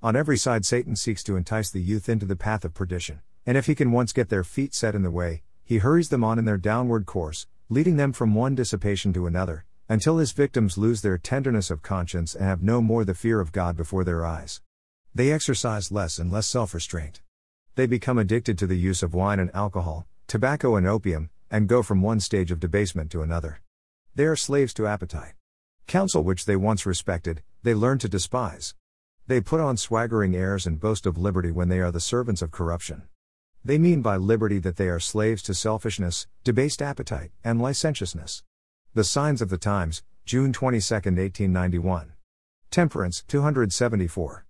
On every side, Satan seeks to entice the youth into the path of perdition, and if he can once get their feet set in the way, he hurries them on in their downward course, leading them from one dissipation to another, until his victims lose their tenderness of conscience and have no more the fear of God before their eyes. They exercise less and less self restraint. They become addicted to the use of wine and alcohol, tobacco and opium, and go from one stage of debasement to another. They are slaves to appetite. Counsel which they once respected, they learn to despise. They put on swaggering airs and boast of liberty when they are the servants of corruption. They mean by liberty that they are slaves to selfishness, debased appetite, and licentiousness. The Signs of the Times, June 22, 1891. Temperance, 274.